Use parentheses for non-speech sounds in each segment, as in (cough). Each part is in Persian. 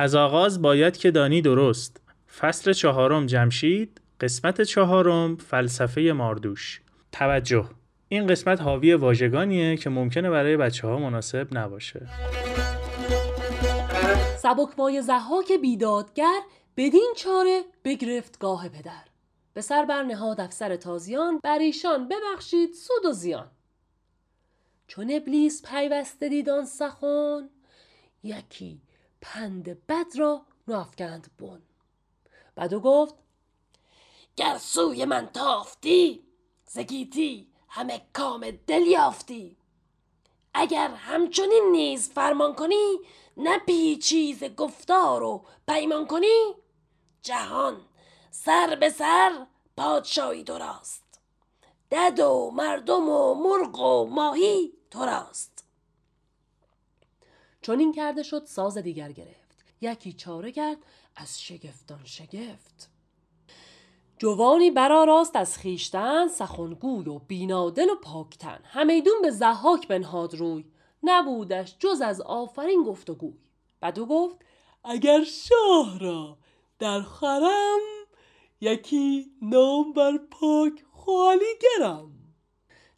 از آغاز باید که دانی درست. فصل چهارم جمشید قسمت چهارم فلسفه ماردوش. توجه. این قسمت حاوی واژگانیه که ممکنه برای بچه ها مناسب نباشه. سبکبای زحاک بیدادگر بدین چاره بگرفت گاه پدر. به سر بر نهاد افسر تازیان بر ایشان ببخشید سود و زیان. چون ابلیس پیوسته دیدان سخن یکی پند بد را نافکند بن. بدو گفت گر سوی من تافتی زگیتی همه کام دل یافتی. اگر همچنین نیز فرمان کنی نه چیز گفتار و پیمان کنی جهان سر به سر پادشاهی تو راست. دد و مردم و مرغ و ماهی تو راست. چون این کرده شد ساز دیگر گرفت. یکی چاره کرد از شگفتان شگفت. جوانی راست از خیشتن سخنگوی و بینادل و پاکتن. همیدون به زحاک بنهاد روی. نبودش جز از آفرین گفت و گوی. بدو گفت اگر شاه را در خرم یکی نام بر پاک خالی گرم.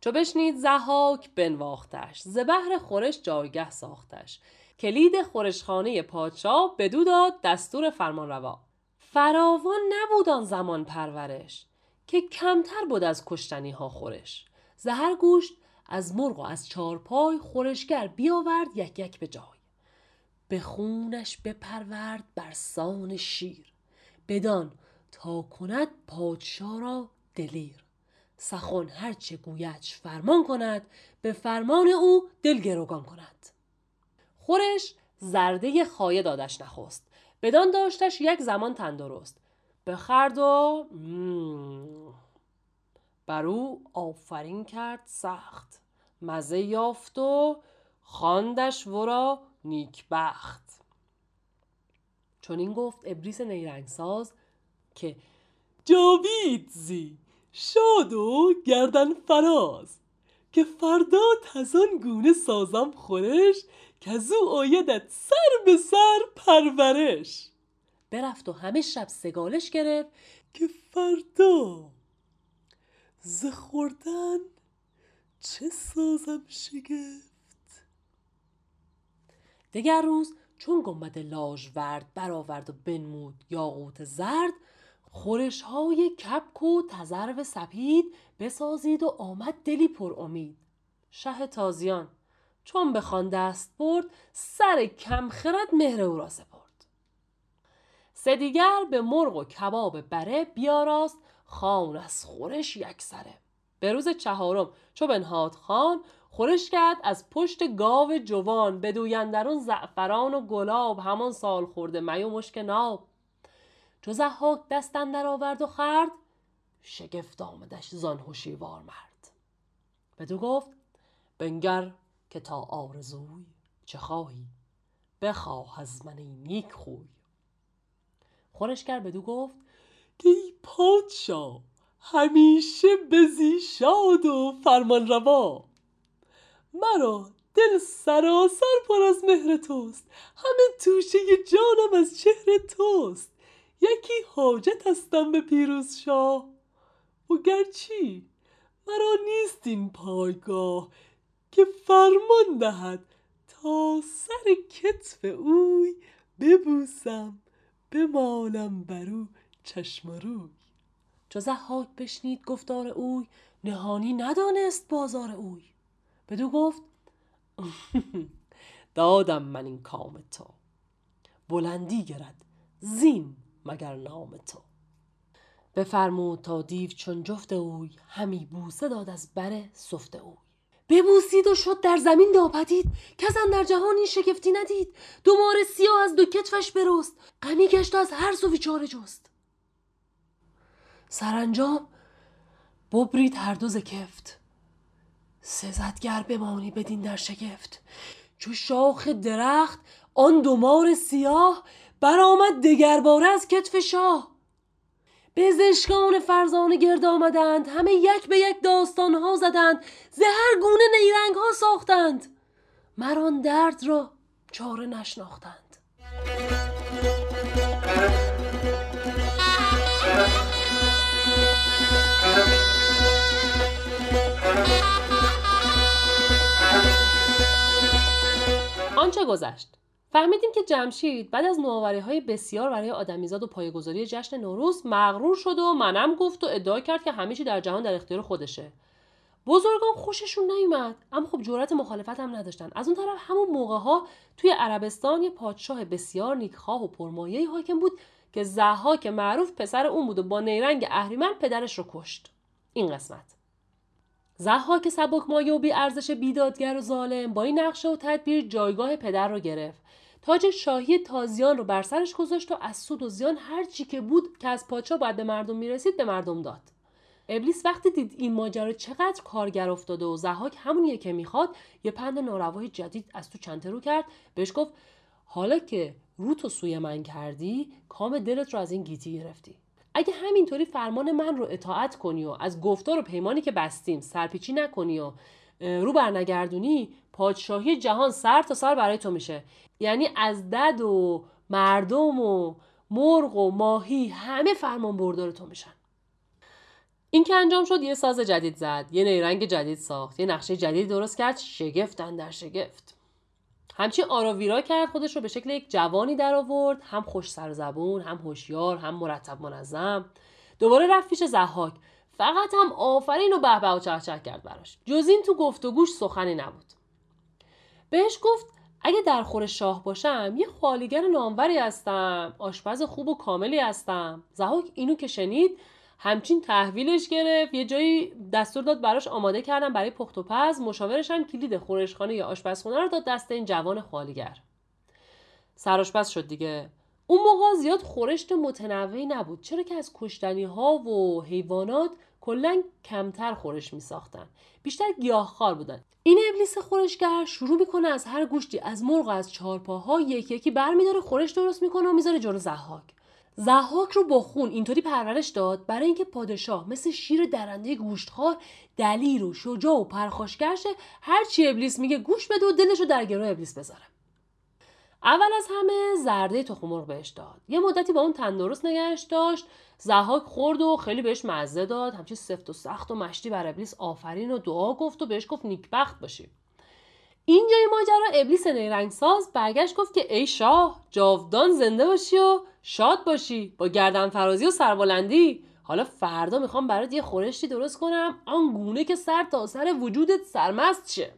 چو بشنید زحاک بنواختش ز بهر خورش جایگه ساختش. کلید خورشخانه پادشاه بدو داد دستور فرمان روا فراوان نبود آن زمان پرورش که کمتر بود از کشتنی ها خورش زهر گوشت از مرغ و از چارپای خورشگر بیاورد یک یک به جای. به خونش بپرورد بر سان شیر بدان تا کند پادشاه را دلیر. سخن هرچه گویدش فرمان کند به فرمان او دل گروگان کند. خورش زرده خایه دادش نخست بدان داشتش یک زمان تندرست. بخرد و بر او آفرین کرد سخت مزه یافت و خواندش ورا نیکبخت. چون این گفت ابریس نیرنگساز که جاوید زی شاد و گردن فراز که فردا تزان گونه سازم خورش که از او آیدت سر به سر پرورش. برفت و همه شب سگالش گرفت که فردا ز خوردن چه سازم شگفت؟ دگر روز چون گنبد لاژورد برآورد و بنمود یاقوت زرد خورش های کپک و تزرو سپید بسازید و آمد دلی پر امید. شه تازیان چون بخوان دست برد سر کم خرد مهر او را سپرد. سه به مرغ و کباب بره بیاراست خان از خورش یک سره. به روز چهارم چو بنهاد خان خورش کرد از پشت گاو جوان بدویندرون زعفران و گلاب همان سال خورده می و مشک ناب. چو زحاک دست اندر آورد و خرد شگفت آمدش زان هوشیوار مرد. بدو گفت بنگر که تا آرزوی چه خواهی؟ بخواه از من ای نیک خوی. خورشگر بدو گفت که ای پادشاه همیشه بزی شاد و فرمان روا. مرا دل سراسر پر از مهر توست همه توشه جانم از چهر توست. یکی حاجت هستم به پیروز شاه. و گرچی مرا نیست این پایگاه که فرمان دهد تا سر کتف اوی ببوسم بمالم بر او چشم روی. چو ضحاک بشنید گفتار اوی نهانی ندانست بازار اوی. بدو گفت (laughs) دادم من این کام تو. بلندی گرد زین مگر نام تو. بفرمود تا دیو چون جفت اوی همی بوسه داد از بر سفت اوی. ببوسید و شد در زمین داپدید کسان در جهان این شگفتی ندید. دو مار سیاه از دو کتفش برست غمی گشت از هر سو چاره جست. سرانجام ببرید هر دو کفت. سزدگر بمانی بدین در شگفت. چو شاخ درخت آن دو مار سیاه برآمد دگرباره از کتف شاه. پزشکان فرزانه گرد آمدند همه یک به یک داستانها زدند زهر گونه نیرنگ ها ساختند مران درد را چاره نشناختند. آنچه گذشت. فهمیدیم که جمشید بعد از نوآوری های بسیار برای آدمیزاد و پایگذاری جشن نوروز مغرور شد و منم گفت و ادعا کرد که چی در جهان در اختیار خودشه. بزرگان خوششون نیومد اما خب جرأت مخالفت هم نداشتن. از اون طرف همون موقع ها توی عربستان یه پادشاه بسیار نیکخواه و پرمایه حاکم بود که که معروف پسر اون بود و با نیرنگ اهریمن پدرش رو کشت. این قسمت. که سبک مایه و بی ارزش بیدادگر و ظالم با این نقشه و تدبیر جایگاه پدر رو گرفت. تاج شاهی تازیان رو بر سرش گذاشت و از سود و زیان هر چی که بود که از پادشاه باید به مردم می‌رسید به مردم داد. ابلیس وقتی دید این ماجرا چقدر کارگر افتاده و زحاک همونیه که می‌خواد یه پند ناروای جدید از تو چنته رو کرد. بهش گفت حالا که رو تو سوی من کردی کام دلت رو از این گیتی گرفتی. اگه همینطوری فرمان من رو اطاعت کنی و از گفتار و پیمانی که بستیم سرپیچی نکنی و رو برنگردونی پادشاهی جهان سر تا سر برای تو میشه. یعنی از دد و مردم و مرغ و ماهی همه فرمان بردار تو میشن. این که انجام شد یه ساز جدید زد یه نیرنگ جدید ساخت یه نقشه جدید درست کرد شگفتن در شگفت. همچین آراویرا کرد خودش رو به شکل یک جوانی در آورد هم خوش سرزبون هم هوشیار هم مرتب منظم. دوباره رفت پیش زحاک فقط هم آفرین و به و چهچه کرد براش. جز این تو گفتگوش سخنی نبود. بهش گفت اگه در خور شاه باشم یه خالیگر ناموری هستم آشپز خوب و کاملی هستم. زهاک اینو که شنید همچین تحویلش گرفت یه جایی دستور داد براش آماده کردم برای پخت و پز مشاورش هم کلید خورشخانه یا آشپزخونه رو داد دست این جوان خالیگر سرآشپز شد دیگه. اون موقع زیاد خورشت متنوعی نبود. چرا که از کشتنی ها و حیوانات کلا کمتر خورش می ساختن بیشتر گیاهخوار بودن. این ابلیس خورشگر شروع می‌کنه از هر گوشتی از مرغ از چهارپاها یکی یکی برمیداره خورش درست می‌کنه و می‌ذاره جلو زحاک. زحاک رو با خون اینطوری پرورش داد برای اینکه پادشاه مثل شیر درنده گوشتخوار دلیر و شجاع و پرخاشگرشه هر چی ابلیس میگه گوش بده و دلش رو در گروه ابلیس بذاره. اول از همه زرده تخم مرغ بهش داد. یه مدتی با اون تندرست نگهش داشت. زحاک خورد و خیلی بهش مزه داد. همچین سفت و سخت و مشتی بر ابلیس آفرین و دعا گفت و بهش گفت نیکبخت باشی. اینجای ماجرا ابلیس نیرنگساز برگشت گفت که ای شاه جاودان زنده باشی و شاد باشی با گردن فرازی و سربلندی. حالا فردا می‌خوام برات یه خورشتی درست کنم. آن گونه که سر تا سر وجودت سرمست شه.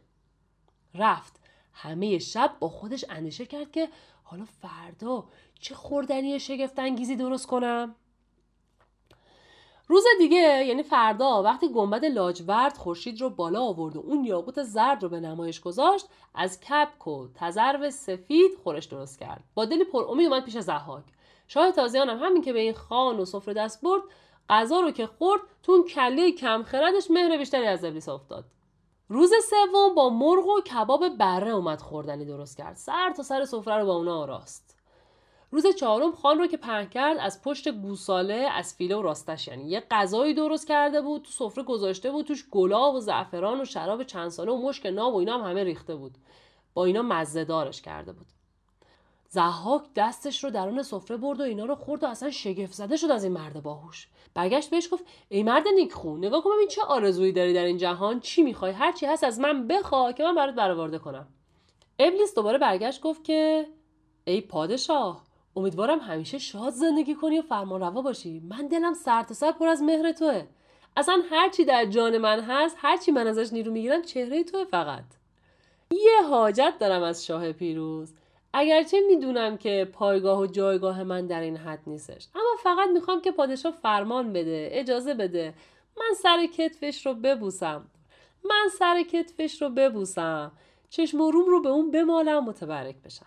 رفت. همه شب با خودش اندیشه کرد که حالا فردا چه خوردنی شگفتانگیزی درست کنم. روز دیگه یعنی فردا وقتی گنبد لاجورد خورشید رو بالا آورد و اون یاقوت زرد رو به نمایش گذاشت از کپک و تزرو سفید خورش درست کرد. با دلی پر امید اومد پیش زحاک. شاه تازیان هم همین که به این خان و سفره دست برد غذا رو که خورد تو اون کله کم خردش مهر بیشتری از ابلیس افتاد. روز سوم با مرغ و کباب بره اومد خوردنی درست کرد. سر تا سر سفره رو با اونا آراست. روز چهارم خان رو که پهن کرد از پشت گوساله از فیله و راستش یعنی یه غذایی درست کرده بود تو سفره گذاشته بود توش گلاب و زعفران و شراب چند ساله و مشک ناب و اینا هم همه ریخته بود. با اینا مزه دارش کرده بود. زحاک دستش رو درون سفره برد و اینا رو خورد و اصلا شگفت زده شد از این مرد باهوش. برگشت بهش گفت ای مرد نیکخون نگاه کن ببین چه آرزویی داری در این جهان چی می‌خوای؟ هر چی هست از من بخوا که من برات برآورده کنم. ابلیس دوباره برگشت گفت که ای پادشاه امیدوارم همیشه شاد زندگی کنی و فرمان روا باشی. من دلم سر تا سر پر از مهر توه. اصلا هر چی در جان من هست هر چی من ازش نیرو می‌گیرم چهره توه فقط. یه حاجت دارم از شاه پیروز. اگرچه می‌دونم که پایگاه و جایگاه من در این حد نیستش اما فقط می‌خوام که پادشاه فرمان بده اجازه بده. من سر کتفش رو ببوسم. من سر کتفش رو ببوسم. چشم و روم رو به اون بمالم متبرک بشم.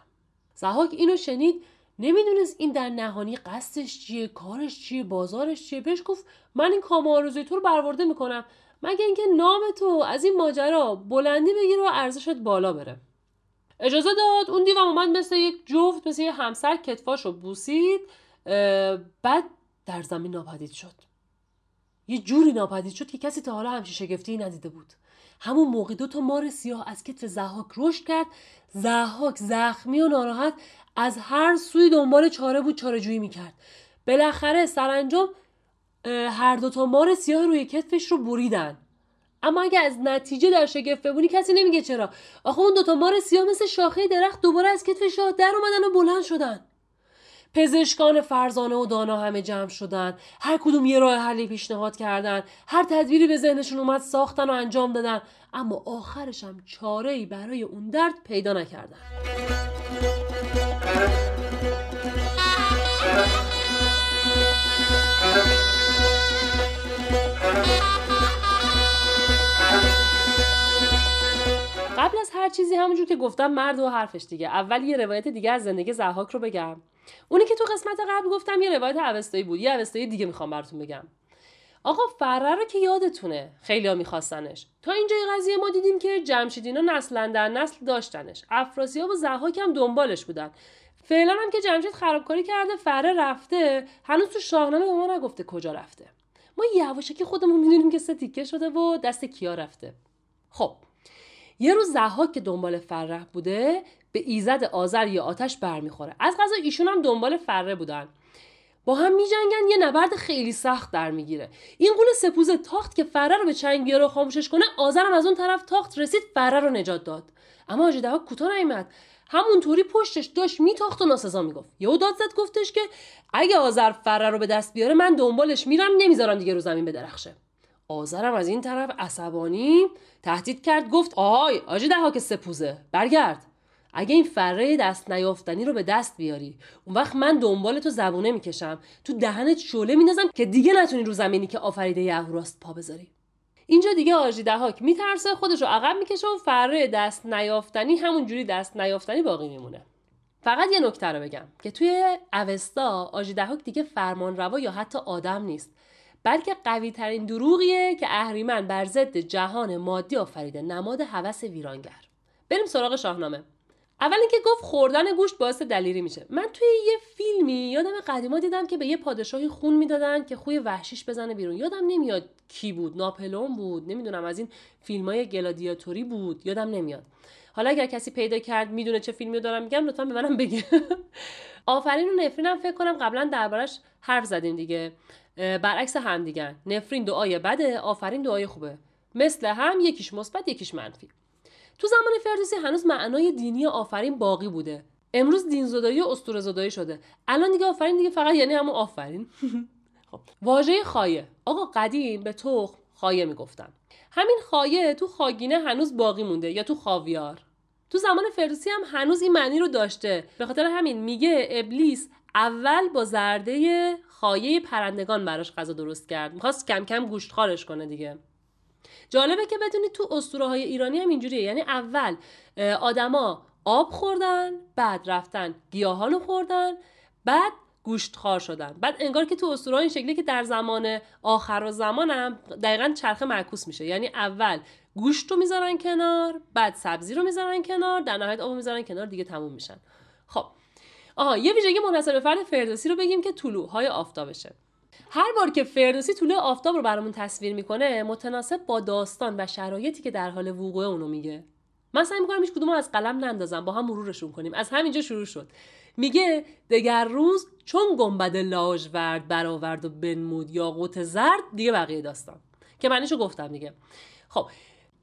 زهاک اینو شنید نمی‌دونست این در نهانی قصدش چیه کارش چیه بازارش چیه. بهش گفت من این کام آرزوی تو رو برورده می‌کنم. مگه اینکه نام تو از این ماجرا بلندی بگیره و ارزشت بالا بره. اجازه داد اون دیوم اومد مثل یک جفت مثل یک همسر کتفاش رو بوسید بعد در زمین ناپدید شد. یه جوری ناپدید شد که کسی تا حالا همچین شگفتی ندیده بود. همون موقع دو تا مار سیاه از کتف زحاک رشد کرد. زحاک زخمی و ناراحت از هر سوی دنبال چاره بود چاره جویی می‌کرد. بالاخره سرانجام هر دو تا مار سیاه روی کتفش رو بریدن. اما اگه از نتیجه در شگفت بمونی کسی نمیگه چرا. آخه اون دوتا مار سیاه مثل شاخه درخت دوباره از کتف شاه در اومدن و بلند شدن. پزشکان فرزانه و دانا همه جمع شدن. هر کدوم یه راه حلی پیشنهاد کردن. هر تدبیری به ذهنشون اومد ساختن و انجام دادن. اما آخرش هم چاره ای برای اون درد پیدا نکردن. هر چیزی همونجور که گفتم مرد و حرفش دیگه. اول یه روایت دیگه از زندگی زحاک رو بگم. اونی که تو قسمت قبل گفتم یه روایت اوستایی بود. یه اوستایی دیگه می‌خوام براتون بگم. آقا فره رو که یادتونه خیلی ها میخواستنش. تا اینجای قضیه ما دیدیم که جمشیدینا نسلا در نسل داشتنش. افراسی ها و زحاک هم دنبالش بودن. فعلا هم که جمشید خرابکاری کرده فره رفته هنوز تو شاهنامه به ما نگفته کجا رفته. ما یواشکی خودمون می‌دونیم که سه تیکه شده و دست کیا رفته. خب. یه روز که دنبال فره بوده به ایزد آذر یا آتش برمیخوره. از غذا ایشون هم دنبال فره بودن. با هم میجنگن یه نبرد خیلی سخت در می‌گیره. این قول سپوز تاخت که فره رو به چنگ بیاره و خاموشش کنه آذرم از اون طرف تاخت رسید فره رو نجات داد. اما آجی دهاک کوتاه همونطوری پشتش داشت میتاخت و ناسزا می‌گفت. یهو داد زد گفتش که اگه آذر فره رو به دست بیاره من دنبالش میرم نمی‌ذارم دیگه رو زمین بدرخشه. آذرم از این طرف عصبانی تهدید کرد گفت آهای آجی دهاک سپوزه. برگرد. اگه این فره دست نیافتنی رو به دست بیاری. اون وقت من دنبال تو زبونه می‌کشم. تو دهنت شعله میندازم که دیگه نتونی رو زمینی که آفریده یهوراست پا بذاری. اینجا دیگه آژی دهاک میترسه خودش رو عقب می‌کشه و فره دست نیافتنی همونجوری دست نیافتنی باقی میمونه. فقط یه نکته رو بگم که توی اوستا آژی دهاک دیگه فرمان روا یا حتی آدم نیست. بلکه قوی ترین دروغیه که اهریمن بر ضد جهان مادی آفریده نماد هوس ویرانگر. بریم سراغ شاهنامه. اول اینکه گفت خوردن گوشت باعث دلیری میشه. من توی یه فیلمی یادم قدیما دیدم که به یه پادشاهی خون می‌دادن که خوی وحشیش بزنه بیرون. یادم نمیاد کی بود. ناپلون بود. نمی‌دونم از این فیلم های گلادیاتوری بود. یادم نمیاد. حالا اگر کسی پیدا کرد می‌دونه چه فیلمی دارم میگم لطفا به منم بگه. (laughs) آفرین و نفرینم. فکر کنم قبلا دربارش حرف زدیم دیگه. برعکس هم دیگه نفرین دعای بده آفرین دعای خوبه. مثل هم یکیش مثبت یکیش منفی. تو زمان فردوسی هنوز معنای دینی آفرین باقی بوده. امروز دین زدایی و اسطوره زدایی شده. الان دیگه آفرین دیگه فقط یعنی همون آفرین. (laughs) خب. واژه خایه. آقا قدیم به تخم خایه می‌گفتن. همین خایه تو خاگینه هنوز باقی مونده یا تو خاویار؟ تو زمان فردوسی هم هنوز این معنی رو داشته. به خاطر همین میگه ابلیس اول با زرده خایه پرندگان براش غذا درست کرد. می‌خواست کم کم گوشت خارش کنه دیگه. جالبه که بدونید تو اسطوره های ایرانی هم اینجوریه. یعنی اول آدما آب خوردن بعد رفتن گیاهانو خوردن بعد گوشت خار شدن. بعد انگار که تو اسطوره این شکلی که در زمان آخر و زمان هم دقیقا چرخه معکوس میشه. یعنی اول گوشت رو می‌ذارن کنار بعد سبزی رو می‌ذارن کنار در نهایت آب می‌ذارن کنار دیگه تموم میشن. خب آها یه ویژگی منحصر به فرد فردوسی رو بگیم که طلوع های آفتابشه هر بار که فردوسی طول آفتاب رو برامون تصویر می‌کنه متناسب با داستان و شرایطی که در حال وقوع اونو میگه. من سعی می‌کنم هیچ کدوم از قلم نندازم با هم مرورشون کنیم. از همینجا شروع شد. میگه دگر روز چون گنبد لاژورد برآورد و بنمود یا قوت زرد دیگه بقیه داستان. که معنیشو گفتم دیگه. خب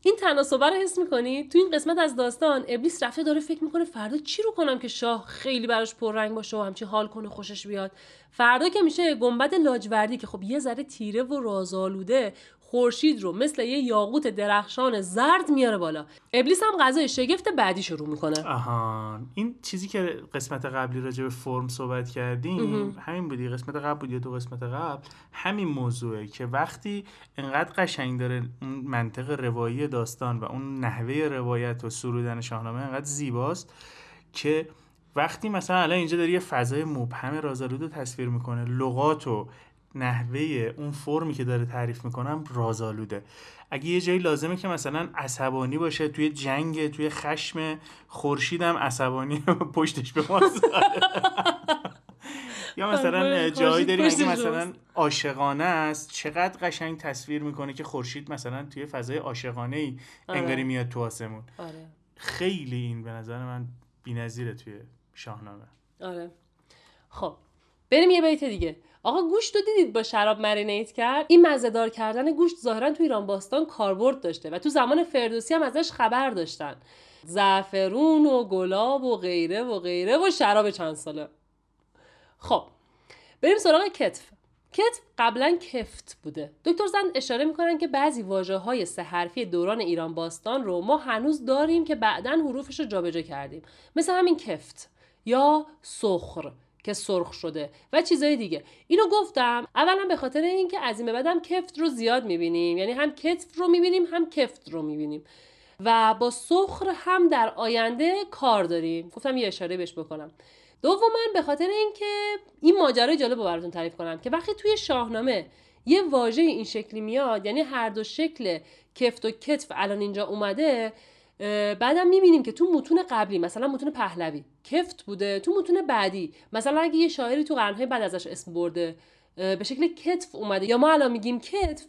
این تناسبه رو حس می‌کنی؟ تو این قسمت از داستان ابلیس رفته داره فکر می‌کنه فردا چی رو کنم که شاه خیلی براش پررنگ باشه و همچی حال کنه خوشش بیاد؟ فردا که میشه گنبد لاجوردی که خب یه ذره تیره و رازآلوده خورشید رو مثل یه یاقوت درخشان زرد میاره بالا. ابلیس هم غذای شگفت بعدی شروع می‌کنه. آها این چیزی که قسمت قبلی راجع به فرم صحبت کردیم همین بودی قسمت قبل بود یا دو قسمت قبل؟ همین موضوعه که وقتی انقدر قشنگ داره اون منطق روایی داستان و اون نحوه روایت و سرودن شاهنامه انقدر زیباست که وقتی مثلا الان اینجا داری یه فضای مبهم رازآلود رو تصویر می‌کنه لغات و نحوه اون فرمی که داره تعریف می‌کنم رازآلوده. اگه یه جایی لازمه که مثلا عصبانی باشه توی جنگ توی خشم خورشیدم عصبانی (laughs) پشتش به ما یا مثلا جایی داری که مثلا عاشقانه است چقدر قشنگ تصویر می‌کنه که خورشید مثلا توی فضای عاشقانه ای انگاری میاد تو آسمون. آره. خیلی این به نظر من بی‌نظیره توی شاهنامه. آره. خب. بریم یه بیت دیگه. آقا گوشت رو دیدید با شراب مرینیت کرد؟ این مزهدار کردن گوشت ظاهرا تو ایران باستان کاربرد داشته و تو زمان فردوسی هم ازش خبر داشتن. زعفرون و گلاب و غیره و غیره و شراب چند ساله. خب بریم سراغ کتف. کتف قبلا کفت بوده. دکتر زند اشاره می‌کنن که بعضی واجه های سه حرفی دوران ایران باستان رو ما هنوز داریم که بعدا حروفش رو جابجا کردیم. مثل همین کفت یا سخر. که سرخ شده و چیزای دیگه. اینو گفتم اولا به خاطر اینکه از این به بعدم کفت رو زیاد می‌بینیم. یعنی هم کتف رو می‌بینیم هم کفت رو می‌بینیم. و با سخر هم در آینده کار داریم. گفتم یه اشاره بهش بکنم. دوما به خاطر اینکه این ماجرای جالب رو براتون تعریف کنم که وقتی توی شاهنامه یه واژه این شکلی میاد یعنی هر دو شکل کفت و کتف الان اینجا اومده بعدم می‌بینیم که تو متون قبلی مثلا متون پهلوی کفت بوده تو متون بعدی مثلا اگه یه شاعری تو قرنهای بعد ازش اسم برده به شکل کتف اومده یا ما الان میگیم کتف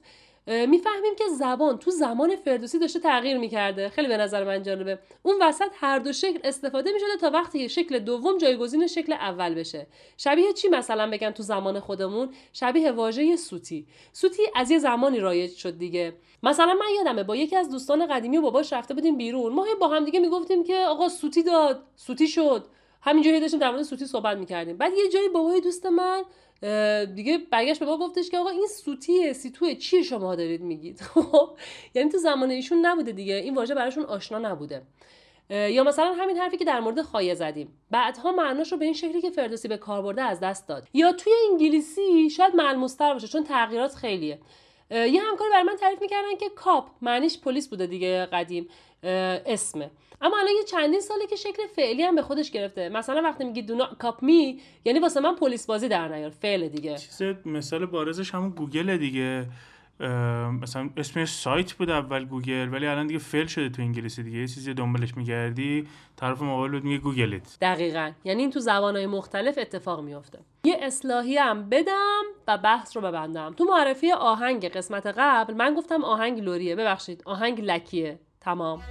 می‌فهمیم که زبان تو زمان فردوسی داشته تغییر می‌کرده. خیلی به نظر من جالبه. اون وسط هر دو شکل استفاده می‌شده تا وقتی شکل دوم جایگزین شکل اول بشه. شبیه چی مثلا بگم تو زمان خودمون؟ شبیه واژه سوتی. سوتی از یه زمانی رایج شد دیگه. مثلا من یادمه با یکی از دوستان قدیمی و باباش رفته بودیم بیرون. ما با هم دیگه می‌گفتیم که آقا سوتی داد. سوتی شد. همینجوری داشتیم در مورد سوتی صحبت می‌کردیم. بعد یه جایی بابای دوست من دیگه برگشت به ما گفتش که آقا این سوتیه سیتوه چی شما دارید میگید؟ (laughs) خب یعنی تو زمان ایشون نبوده دیگه. این واژه براشون آشنا نبوده. یا مثلا همین حرفی که در مورد خایه زدیم. بعدها معناش رو به این شکلی که فردوسی به کار برده از دست داد. یا توی انگلیسی شاید ملموستر باشه چون تغییرات خیلیه. یه همکاری برای من تعریف می‌کردن که cop معنیش پلیس بوده دیگه قدیم. اسمه. اما الان یه چندین ساله که شکل فعلی هم به خودش گرفته. مثلا وقتی میگی don't cop me یعنی واسه من پلیس بازی در نیار. فعل دیگه. چیز مثال بارزش همون گوگل دیگه. مثلا اسم سایت بود اول گوگل ولی الان دیگه فعل شده تو انگلیسی دیگه. یه چیزی دنبالش میگردی طرف مقابل بود میگه Google it. دقیقا. یعنی این تو زبانهای مختلف اتفاق میافته. یه اصلاحی هم بدم و بحث رو ببندم. تو معرفی آهنگ قسمت قبل من گفتم آهنگ لوریه. ببخشید آهنگ لکیه. تمام.